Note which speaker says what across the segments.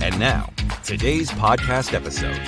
Speaker 1: And now, today's podcast episode.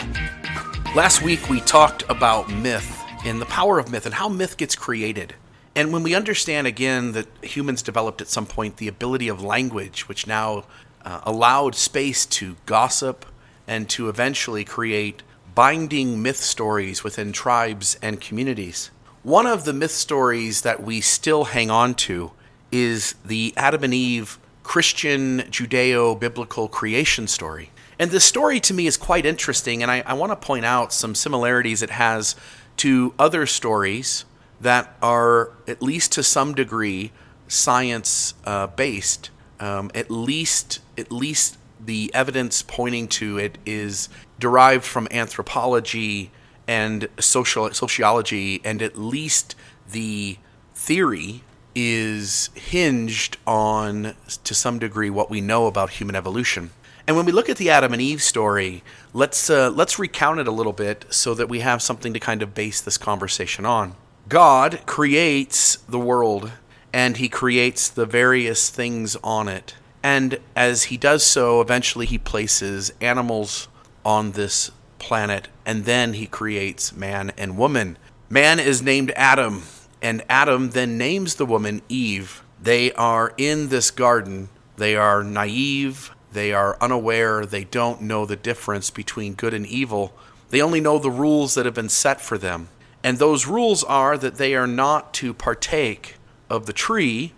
Speaker 2: Last week we talked about myth and the power of myth and how myth gets created. And when we understand again that humans developed at some point the ability of language, which now uh, allowed space to gossip and to eventually create binding myth stories within tribes and communities. One of the myth stories that we still hang on to is the Adam and Eve Christian Judeo biblical creation story. And this story to me is quite interesting, and I, I want to point out some similarities it has to other stories that are, at least to some degree, science uh, based. Um, at least, at least the evidence pointing to it is derived from anthropology and social sociology, and at least the theory is hinged on, to some degree, what we know about human evolution. And when we look at the Adam and Eve story, let's uh, let's recount it a little bit so that we have something to kind of base this conversation on. God creates the world, and He creates the various things on it. And as He does so, eventually He places animals on this planet, and then He creates man and woman. Man is named Adam and Adam then names the woman Eve. They are in this garden. They are naive. They are unaware. They don't know the difference between good and evil. They only know the rules that have been set for them. And those rules are that they are not to partake of the tree,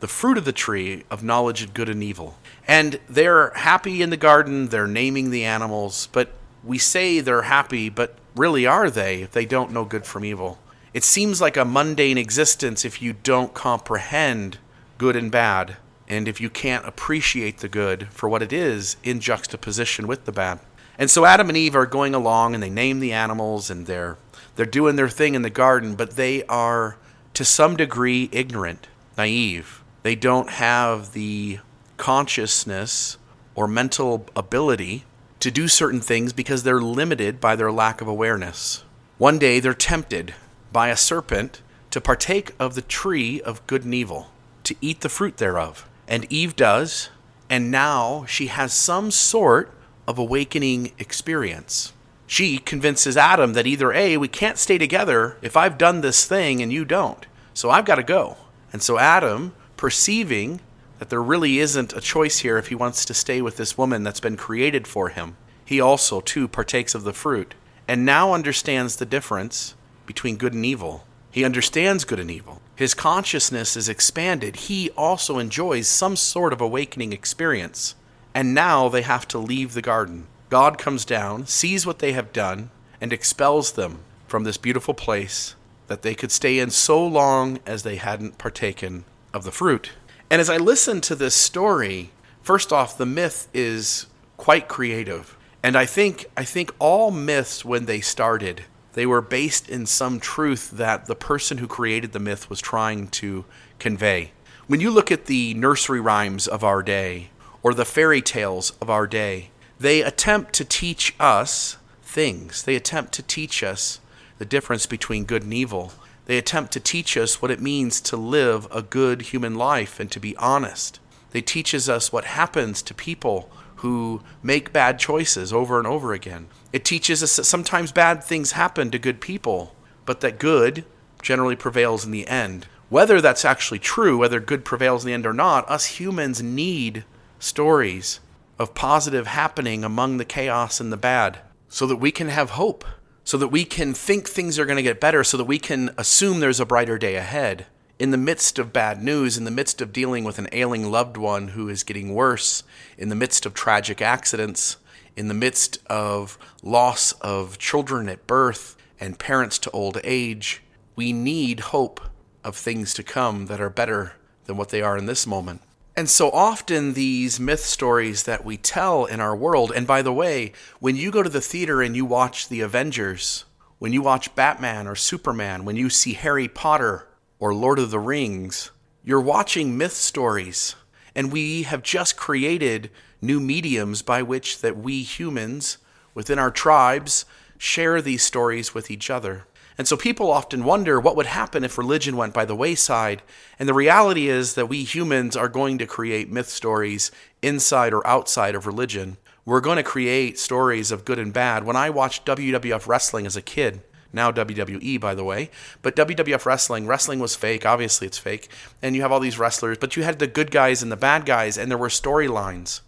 Speaker 2: the fruit of the tree of knowledge of good and evil. And they're happy in the garden. They're naming the animals. But we say they're happy, but really are they if they don't know good from evil? It seems like a mundane existence if you don't comprehend good and bad, and if you can't appreciate the good for what it is in juxtaposition with the bad. And so Adam and Eve are going along and they name the animals and they're they're doing their thing in the garden, but they are to some degree ignorant, naive. They don't have the consciousness or mental ability to do certain things because they're limited by their lack of awareness. One day they're tempted by a serpent to partake of the tree of good and evil, to eat the fruit thereof. And Eve does, and now she has some sort of awakening experience. She convinces Adam that either A, we can't stay together if I've done this thing and you don't, so I've got to go. And so Adam, perceiving that there really isn't a choice here if he wants to stay with this woman that's been created for him, he also too partakes of the fruit and now understands the difference between good and evil. He understands good and evil. His consciousness is expanded. He also enjoys some sort of awakening experience. And now they have to leave the garden. God comes down, sees what they have done, and expels them from this beautiful place that they could stay in so long as they hadn't partaken of the fruit. And as I listen to this story, first off, the myth is quite creative. And I think I think all myths when they started they were based in some truth that the person who created the myth was trying to convey. When you look at the nursery rhymes of our day or the fairy tales of our day, they attempt to teach us things. They attempt to teach us the difference between good and evil. They attempt to teach us what it means to live a good human life and to be honest. They teaches us what happens to people who make bad choices over and over again. It teaches us that sometimes bad things happen to good people, but that good generally prevails in the end. Whether that's actually true, whether good prevails in the end or not, us humans need stories of positive happening among the chaos and the bad so that we can have hope, so that we can think things are going to get better, so that we can assume there's a brighter day ahead in the midst of bad news, in the midst of dealing with an ailing loved one who is getting worse, in the midst of tragic accidents, in the midst of loss of children at birth and parents to old age, we need hope of things to come that are better than what they are in this moment. And so often, these myth stories that we tell in our world, and by the way, when you go to the theater and you watch The Avengers, when you watch Batman or Superman, when you see Harry Potter or Lord of the Rings, you're watching myth stories. And we have just created new mediums by which that we humans within our tribes share these stories with each other. And so people often wonder what would happen if religion went by the wayside. And the reality is that we humans are going to create myth stories inside or outside of religion. We're going to create stories of good and bad. When I watched WWF wrestling as a kid, now WWE, by the way, but WWF wrestling, wrestling was fake. Obviously, it's fake. And you have all these wrestlers, but you had the good guys and the bad guys, and there were storylines.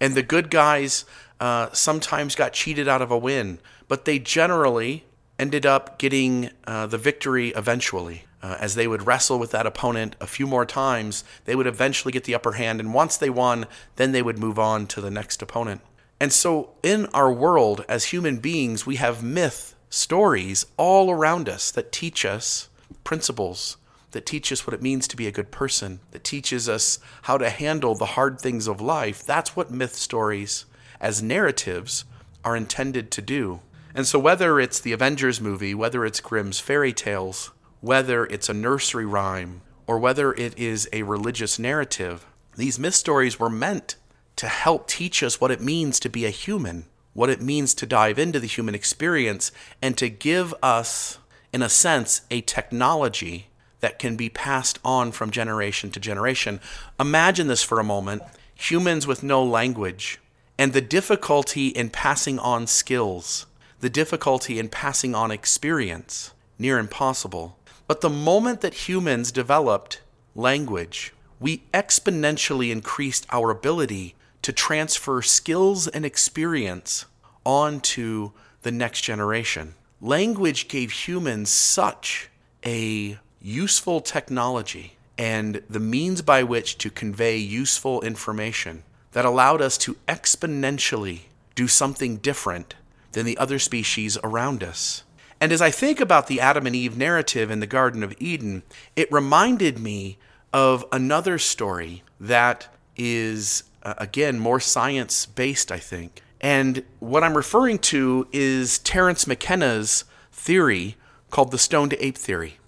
Speaker 2: And the good guys uh, sometimes got cheated out of a win, but they generally ended up getting uh, the victory eventually. Uh, as they would wrestle with that opponent a few more times, they would eventually get the upper hand. And once they won, then they would move on to the next opponent. And so, in our world, as human beings, we have myth stories all around us that teach us principles, that teach us what it means to be a good person, that teaches us how to handle the hard things of life. That's what myth stories, as narratives, are intended to do. And so, whether it's the Avengers movie, whether it's Grimm's fairy tales, whether it's a nursery rhyme, or whether it is a religious narrative, these myth stories were meant to help teach us what it means to be a human, what it means to dive into the human experience, and to give us, in a sense, a technology that can be passed on from generation to generation. Imagine this for a moment humans with no language, and the difficulty in passing on skills the difficulty in passing on experience, near impossible. But the moment that humans developed language, we exponentially increased our ability to transfer skills and experience onto the next generation. Language gave humans such a useful technology and the means by which to convey useful information that allowed us to exponentially do something different than the other species around us. And as I think about the Adam and Eve narrative in the Garden of Eden, it reminded me of another story that is, uh, again, more science based, I think. And what I'm referring to is Terence McKenna's theory called the stoned ape theory.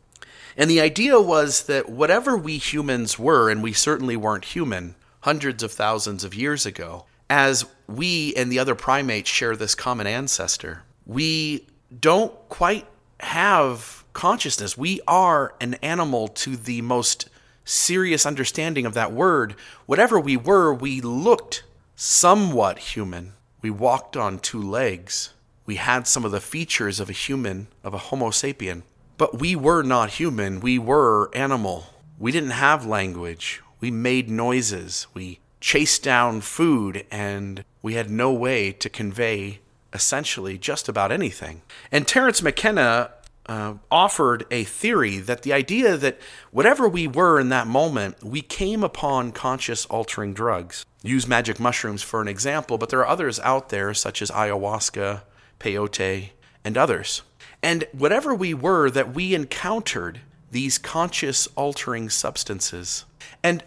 Speaker 2: And the idea was that whatever we humans were, and we certainly weren't human hundreds of thousands of years ago, as we and the other primates share this common ancestor, we don't quite have consciousness. We are an animal to the most serious understanding of that word. Whatever we were, we looked somewhat human. We walked on two legs. We had some of the features of a human, of a Homo sapien. But we were not human. We were animal. We didn't have language. We made noises. We chased down food, and we had no way to convey essentially just about anything. And Terence McKenna uh, offered a theory that the idea that whatever we were in that moment, we came upon conscious altering drugs. Use magic mushrooms for an example, but there are others out there, such as ayahuasca, peyote, and others. And whatever we were, that we encountered these conscious altering substances. And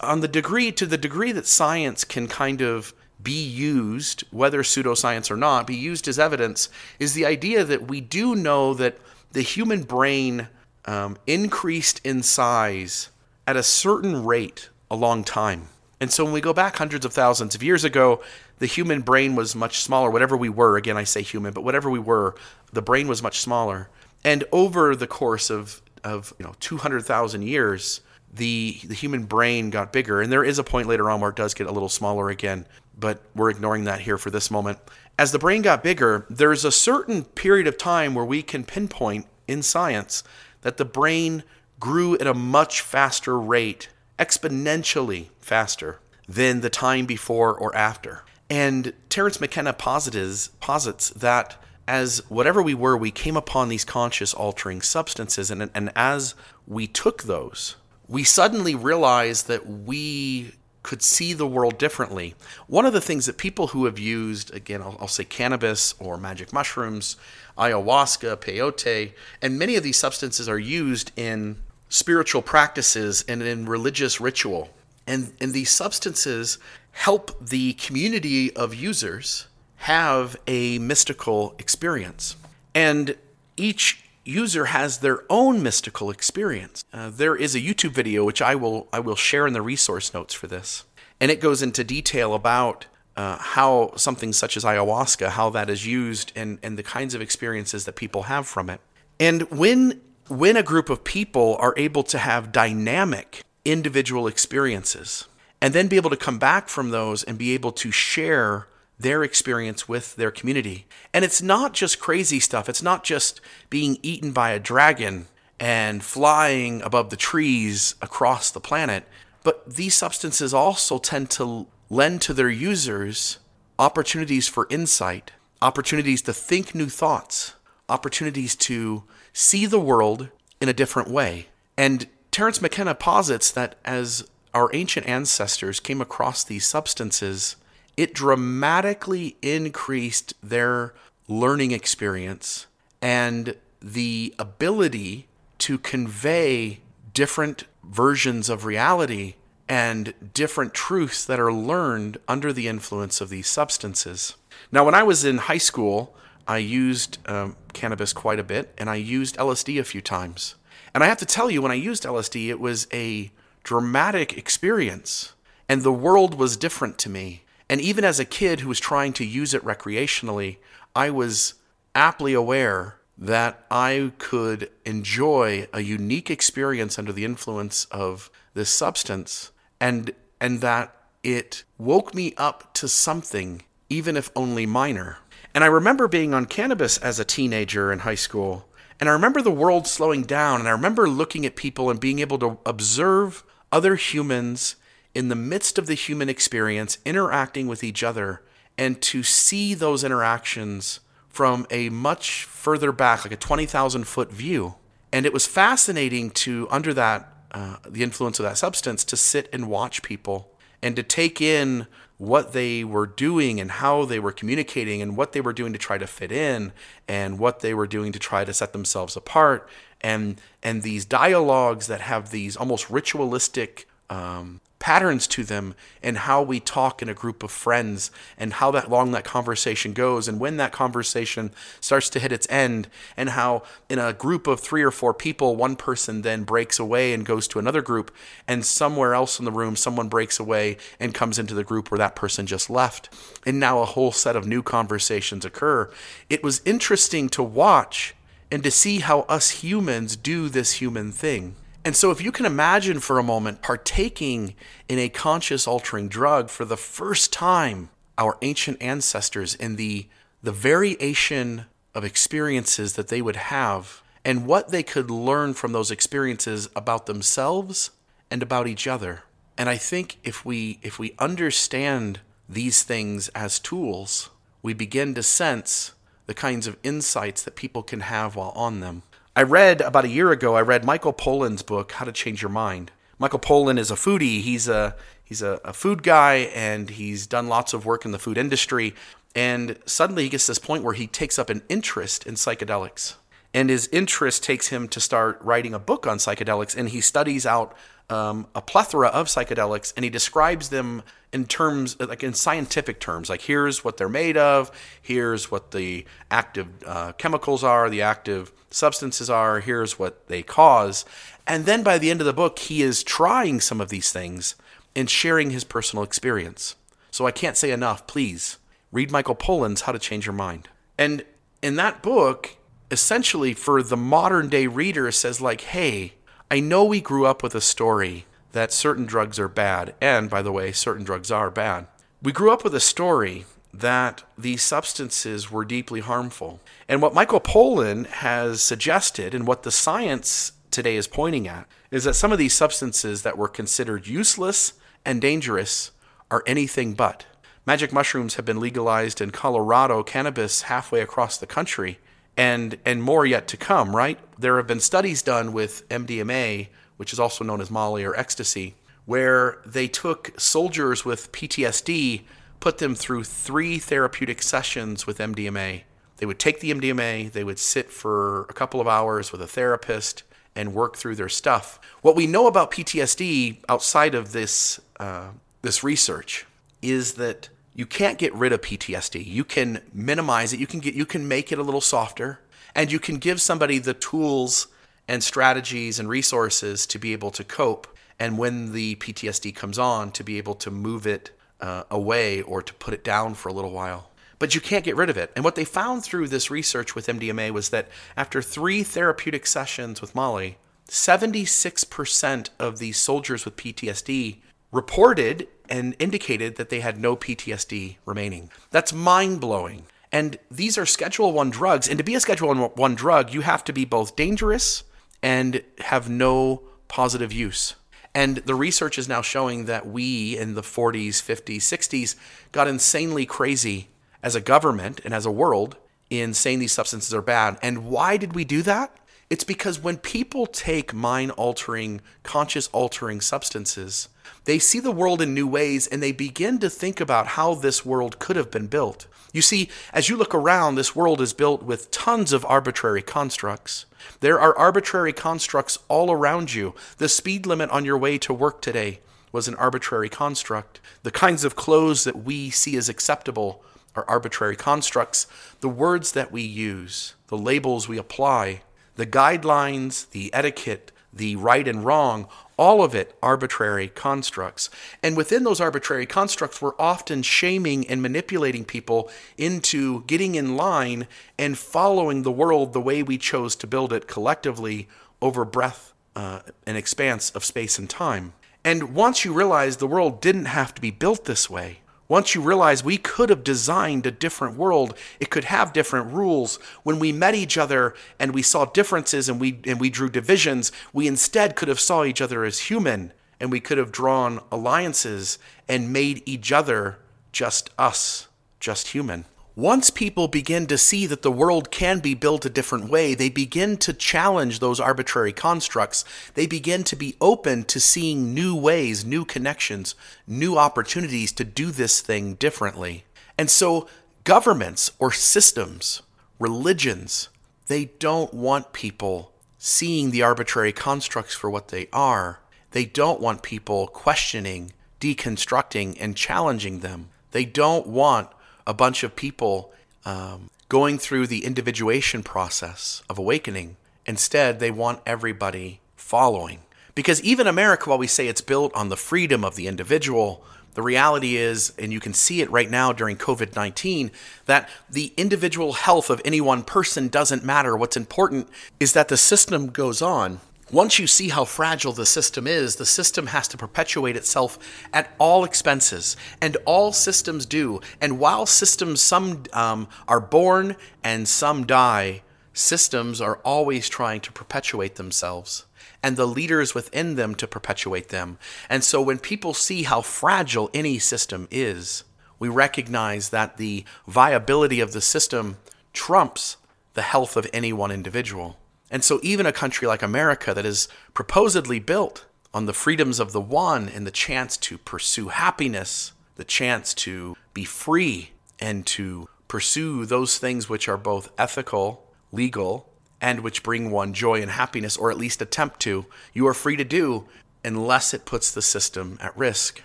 Speaker 2: on the degree to the degree that science can kind of be used, whether pseudoscience or not, be used as evidence, is the idea that we do know that the human brain um, increased in size at a certain rate a long time. And so when we go back hundreds of thousands of years ago, the human brain was much smaller. Whatever we were, again, I say human, but whatever we were, the brain was much smaller. And over the course of, of you know, 200,000 years, the the human brain got bigger and there is a point later on where it does get a little smaller again but we're ignoring that here for this moment as the brain got bigger there's a certain period of time where we can pinpoint in science that the brain grew at a much faster rate exponentially faster than the time before or after. And Terence McKenna posits, posits that as whatever we were, we came upon these conscious altering substances, and, and as we took those, we suddenly realized that we could see the world differently. One of the things that people who have used, again, I'll, I'll, say cannabis or magic mushrooms, ayahuasca, peyote, and many of these substances are used in spiritual practices and in religious ritual. And, and these substances help the community of users have a mystical experience. And each user has their own mystical experience. Uh, there is a YouTube video which I will I will share in the resource notes for this, and it goes into detail about uh, how something such as ayahuasca, how that is used, and and the kinds of experiences that people have from it. And when when a group of people are able to have dynamic individual experiences, and then be able to come back from those and be able to share their experience with their community. And it's not just crazy stuff, it's not just being eaten by a dragon and flying above the trees across the planet, but these substances also tend to lend to their users opportunities for insight, opportunities to think new thoughts, opportunities to see the world in a different way. And Terence McKenna posits that as our ancient ancestors came across these substances, it dramatically increased their learning experience and the ability to convey different versions of reality and different truths that are learned under the influence of these substances. Now, when I was in high school, I used um, cannabis quite a bit and I used LSD a few times. And I have to tell you, when I used LSD, it was a dramatic experience and the world was different to me. And even as a kid who was trying to use it recreationally, I was aptly aware that I could enjoy a unique experience under the influence of this substance and and that it woke me up to something even if only minor. And I remember being on cannabis as a teenager in high school, and I remember the world slowing down and I remember looking at people and being able to observe other humans in the midst of the human experience, interacting with each other, and to see those interactions from a much further back, like a 20,000 foot view. And it was fascinating to, under that, uh, the influence of that substance, to sit and watch people and to take in what they were doing and how they were communicating and what they were doing to try to fit in and what they were doing to try to set themselves apart and and these dialogues that have these almost ritualistic um, patterns to them and how we talk in a group of friends and how that long that conversation goes and when that conversation starts to hit its end and how in a group of three or four people one person then breaks away and goes to another group and somewhere else in the room someone breaks away and comes into the group where that person just left. And now a whole set of new conversations occur. It was interesting to watch and to see how us humans do this human thing and so, if you can imagine for a moment partaking in a conscious altering drug for the first time, our ancient ancestors in the, the variation of experiences that they would have and what they could learn from those experiences about themselves and about each other. And I think if we if we understand these things as tools, we begin to sense the kinds of insights that people can have while on them. I read about a year ago. I read Michael Pollan's book, How to Change Your Mind. Michael Pollan is a foodie. He's a he's a, a food guy, and he's done lots of work in the food industry. And suddenly, he gets this point where he takes up an interest in psychedelics, and his interest takes him to start writing a book on psychedelics. And he studies out um, a plethora of psychedelics, and he describes them in terms, like in scientific terms, like here's what they're made of, here's what the active uh, chemicals are, the active substances are, here's what they cause. And then by the end of the book, he is trying some of these things and sharing his personal experience. So I can't say enough, please read Michael Pollan's How to Change Your Mind. And in that book, essentially for the modern day reader, says, like, hey, I know we grew up with a story that certain drugs are bad, and by the way, certain drugs are bad. We grew up with a story that these substances were deeply harmful. And what Michael Pollan has suggested, and what the science today is pointing at, is that some of these substances that were considered useless and dangerous are anything but. Magic mushrooms have been legalized in Colorado, cannabis halfway across the country, and and more yet to come, right? There have been studies done with MDMA, which is also known as Molly or ecstasy, where they took soldiers with PTSD put them through three therapeutic sessions with MDMA. They would take the MDMA, they would sit for a couple of hours with a therapist, and work through their stuff. What we know about PTSD outside of this uh, this research is that you can't get rid of PTSD. You can minimize it. You can get you can make it a little softer, and you can give somebody the tools and strategies and resources to be able to cope. And when the PTSD comes on, to be able to move it uh, away or to put it down for a little while. But you can't get rid of it. And what they found through this research with MDMA was that after three therapeutic sessions with Molly, 76% of the soldiers with PTSD reported and indicated that they had no PTSD remaining. That's mind blowing. And these are Schedule 1 drugs. And to be a Schedule 1 drug, you have to be both dangerous and have no positive use. And the research is now showing that we in the 40s, 50s, 60s got insanely crazy as a government and as a world in saying these substances are bad. And why did we do that? It's because when people take mind altering, conscious altering substances, they see the world in new ways and they begin to think about how this world could have been built. You see, as you look around, this world is built with tons of arbitrary constructs. There are arbitrary constructs all around you. The speed limit on your way to work today was an arbitrary construct. The kinds of clothes that we see as acceptable are arbitrary constructs. The words that we use, the labels we apply, the guidelines, the etiquette, the right and wrong, all of it arbitrary constructs. And within those arbitrary constructs, we're often shaming and manipulating people into getting in line and following the world the way we chose to build it collectively over breadth uh, and expanse of space and time. And once you realize the world didn't have to be built this way, once you realize we could have designed a different world, it could have different rules. When we met each other and we saw differences and we and we drew divisions, we instead could have saw each other as human and we could have drawn alliances and made each other just us, just human. Once people begin to see that the world can be built a different way, they begin to challenge those arbitrary constructs. They begin to be open to seeing new ways, new connections, new opportunities to do this thing differently. And so, governments or systems, religions, they don't want people seeing the arbitrary constructs for what they are. They don't want people questioning, deconstructing, and challenging them. They don't want a bunch of people um, going through the individuation process of awakening. Instead, they want everybody following. Because even America, while we say it's built on the freedom of the individual, the reality is, and you can see it right now during COVID 19, that the individual health of any one person doesn't matter. What's important is that the system goes on once you see how fragile the system is, the system has to perpetuate itself at all expenses, and all systems do. And while systems some um, are born and some die, systems are always trying to perpetuate themselves, and the leaders within them to perpetuate them. And so when people see how fragile any system is, we recognize that the viability of the system trumps the health of any one individual. And so, even a country like America that is proposedly built on the freedoms of the one and the chance to pursue happiness, the chance to be free, and to pursue those things which are both ethical, legal, and which bring one joy and happiness, or at least attempt to, you are free to do unless it puts the system at risk.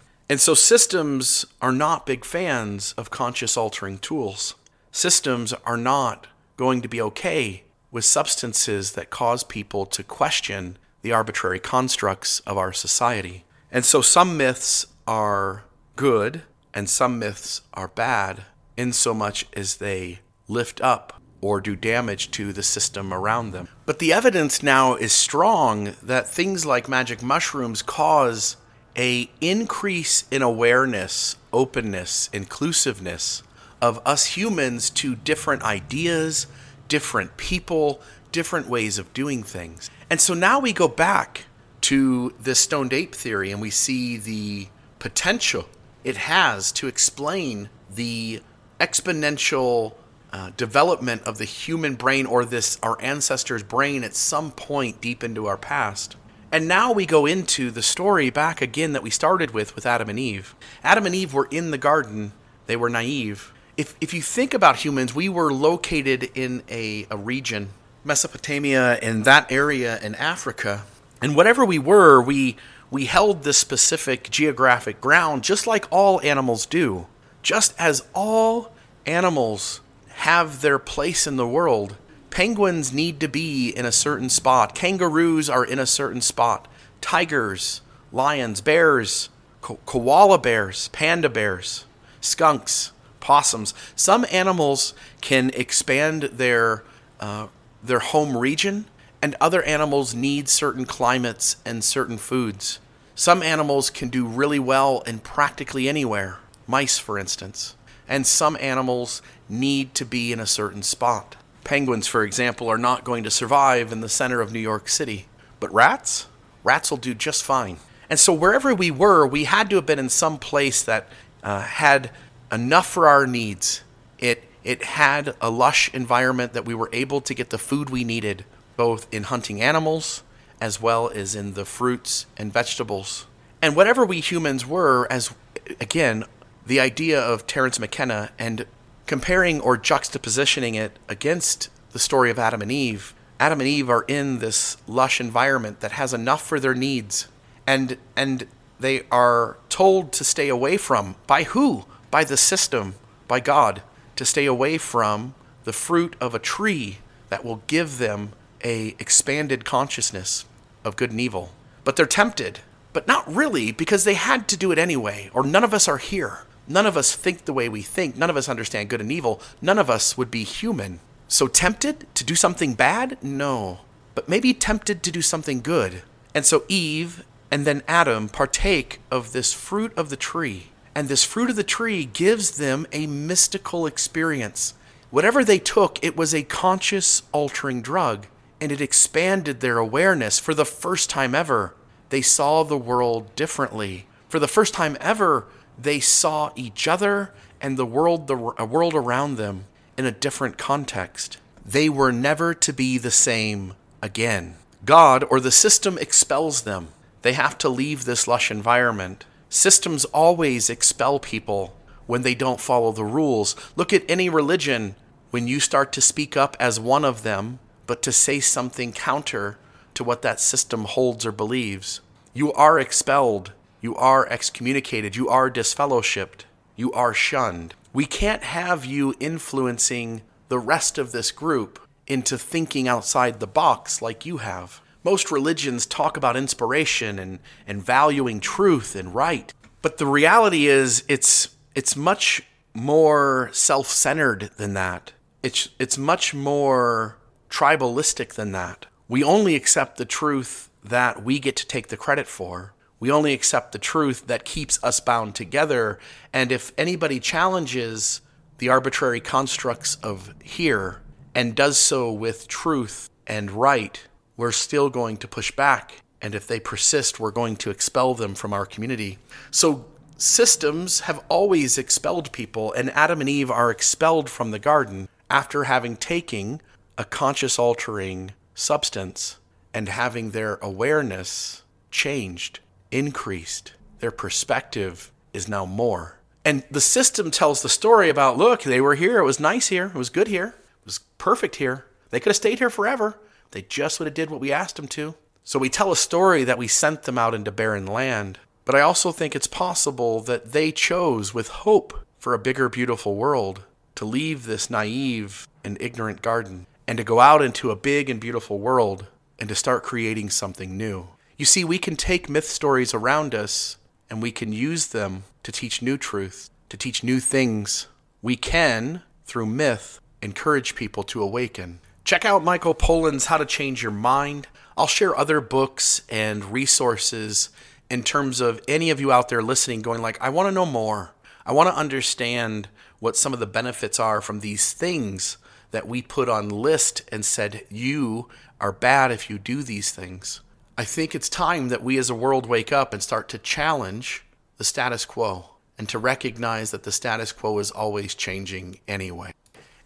Speaker 2: And so, systems are not big fans of conscious altering tools. Systems are not going to be okay with substances that cause people to question the arbitrary constructs of our society. And so some myths are good and some myths are bad in so much as they lift up or do damage to the system around them. But the evidence now is strong that things like magic mushrooms cause a increase in awareness, openness, inclusiveness of us humans to different ideas, different people, different ways of doing things. And so now we go back to the stoned ape theory and we see the potential it has to explain the exponential uh, development of the human brain or this our ancestors' brain at some point deep into our past. And now we go into the story back again that we started with with Adam and Eve. Adam and Eve were in the garden, they were naive, if, if you think about humans, we were located in a, a region Mesopotamia and that area in Africa. And whatever we were, we we held this specific geographic ground just like all animals do. Just as all animals have their place in the world, penguins need to be in a certain spot. Kangaroos are in a certain spot. Tigers, lions, bears, ko- koala bears, panda bears, skunks, possums. Some animals can expand their uh, their home region, and other animals need certain climates and certain foods. Some animals can do really well in practically anywhere, mice, for instance, and some animals need to be in a certain spot. Penguins, for example, are not going to survive in the center of New York City, but rats? Rats will do just fine. And so, wherever we were, we had to have been in some place that uh, had enough for our needs. It it had a lush environment that we were able to get the food we needed, both in hunting animals as well as in the fruits and vegetables. And whatever we humans were, as again, the idea of Terence McKenna and comparing or juxtapositioning it against the story of Adam and Eve, Adam and Eve are in this lush environment that has enough for their needs. And and they are told to stay away from by who? By the system, by God to stay away from the fruit of a tree that will give them a expanded consciousness of good and evil. But they're tempted, but not really because they had to do it anyway, or none of us are here. None of us think the way we think. None of us understand good and evil. None of us would be human. So tempted to do something bad? No. But maybe tempted to do something good. And so Eve and then Adam partake of this fruit of the tree and this fruit of the tree gives them a mystical experience. Whatever they took, it was a conscious altering drug, and it expanded their awareness. For the first time ever, they saw the world differently. For the first time ever, they saw each other and the world, the world around them in a different context. They were never to be the same again. God or the system expels them. They have to leave this lush environment. Systems always expel people when they don't follow the rules. Look at any religion. When you start to speak up as one of them, but to say something counter to what that system holds or believes, you are expelled. You are excommunicated. You are disfellowshipped. You are shunned. We can't have you influencing the rest of this group into thinking outside the box like you have. Most religions talk about inspiration and, and valuing truth and right. But the reality is it's it's much more self-centered than that. It's it's much more tribalistic than that. We only accept the truth that we get to take the credit for. We only accept the truth that keeps us bound together. And if anybody challenges the arbitrary constructs of here and does so with truth and right, we're still going to push back. And if they persist, we're going to expel them from our community. So systems have always expelled people, and Adam and Eve are expelled from the garden after having taken a conscious altering substance and having their awareness changed, increased. Their perspective is now more. And the system tells the story about look, they were here, it was nice here, it was good here, it was perfect here. They could have stayed here forever. They just would have did what we asked them to. So we tell a story that we sent them out into barren land. But I also think it's possible that they chose with hope for a bigger, beautiful world to leave this naive and ignorant garden and to go out into a big and beautiful world and to start creating something new. You see, we can take myth stories around us and we can use them to teach new truth, to teach new things. We can, through myth, encourage people to awaken. Check out Michael Pollan's How to Change Your Mind. I'll share other books and resources in terms of any of you out there listening going like I want to know more. I want to understand what some of the benefits are from these things that we put on list and said you are bad if you do these things. I think it's time that we as a world wake up and start to challenge the status quo and to recognize that the status quo is always changing anyway.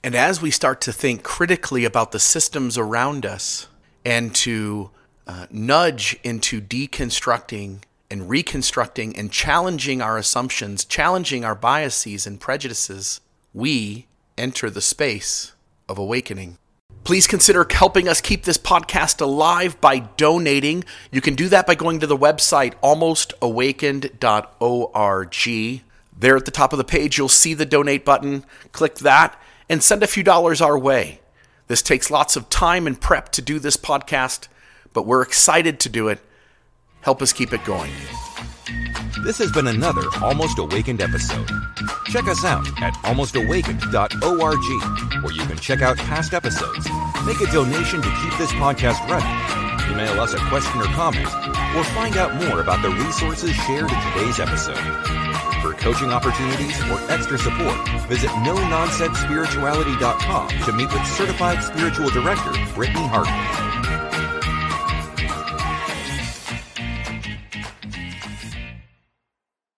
Speaker 2: And as we start to think critically about the systems around us and to uh, nudge into deconstructing and reconstructing and challenging our assumptions, challenging our biases and prejudices, we enter the space of awakening. Please consider helping us keep this podcast alive by donating. You can do that by going to the website almostawakened.org. There at the top of the page, you'll see the donate button. Click that and send a few dollars our way. This takes lots of time and prep to do this podcast, but we're excited to do it. Help us keep it going.
Speaker 1: This has been another Almost Awakened episode. Check us out at almostawakened.org, where you can check out past episodes, make a donation to keep this podcast running, email us a question or comment, or find out more about the resources shared in today's episode. For coaching opportunities or extra support, visit no-nonsense-spirituality.com to meet with certified spiritual director Brittany Hartman.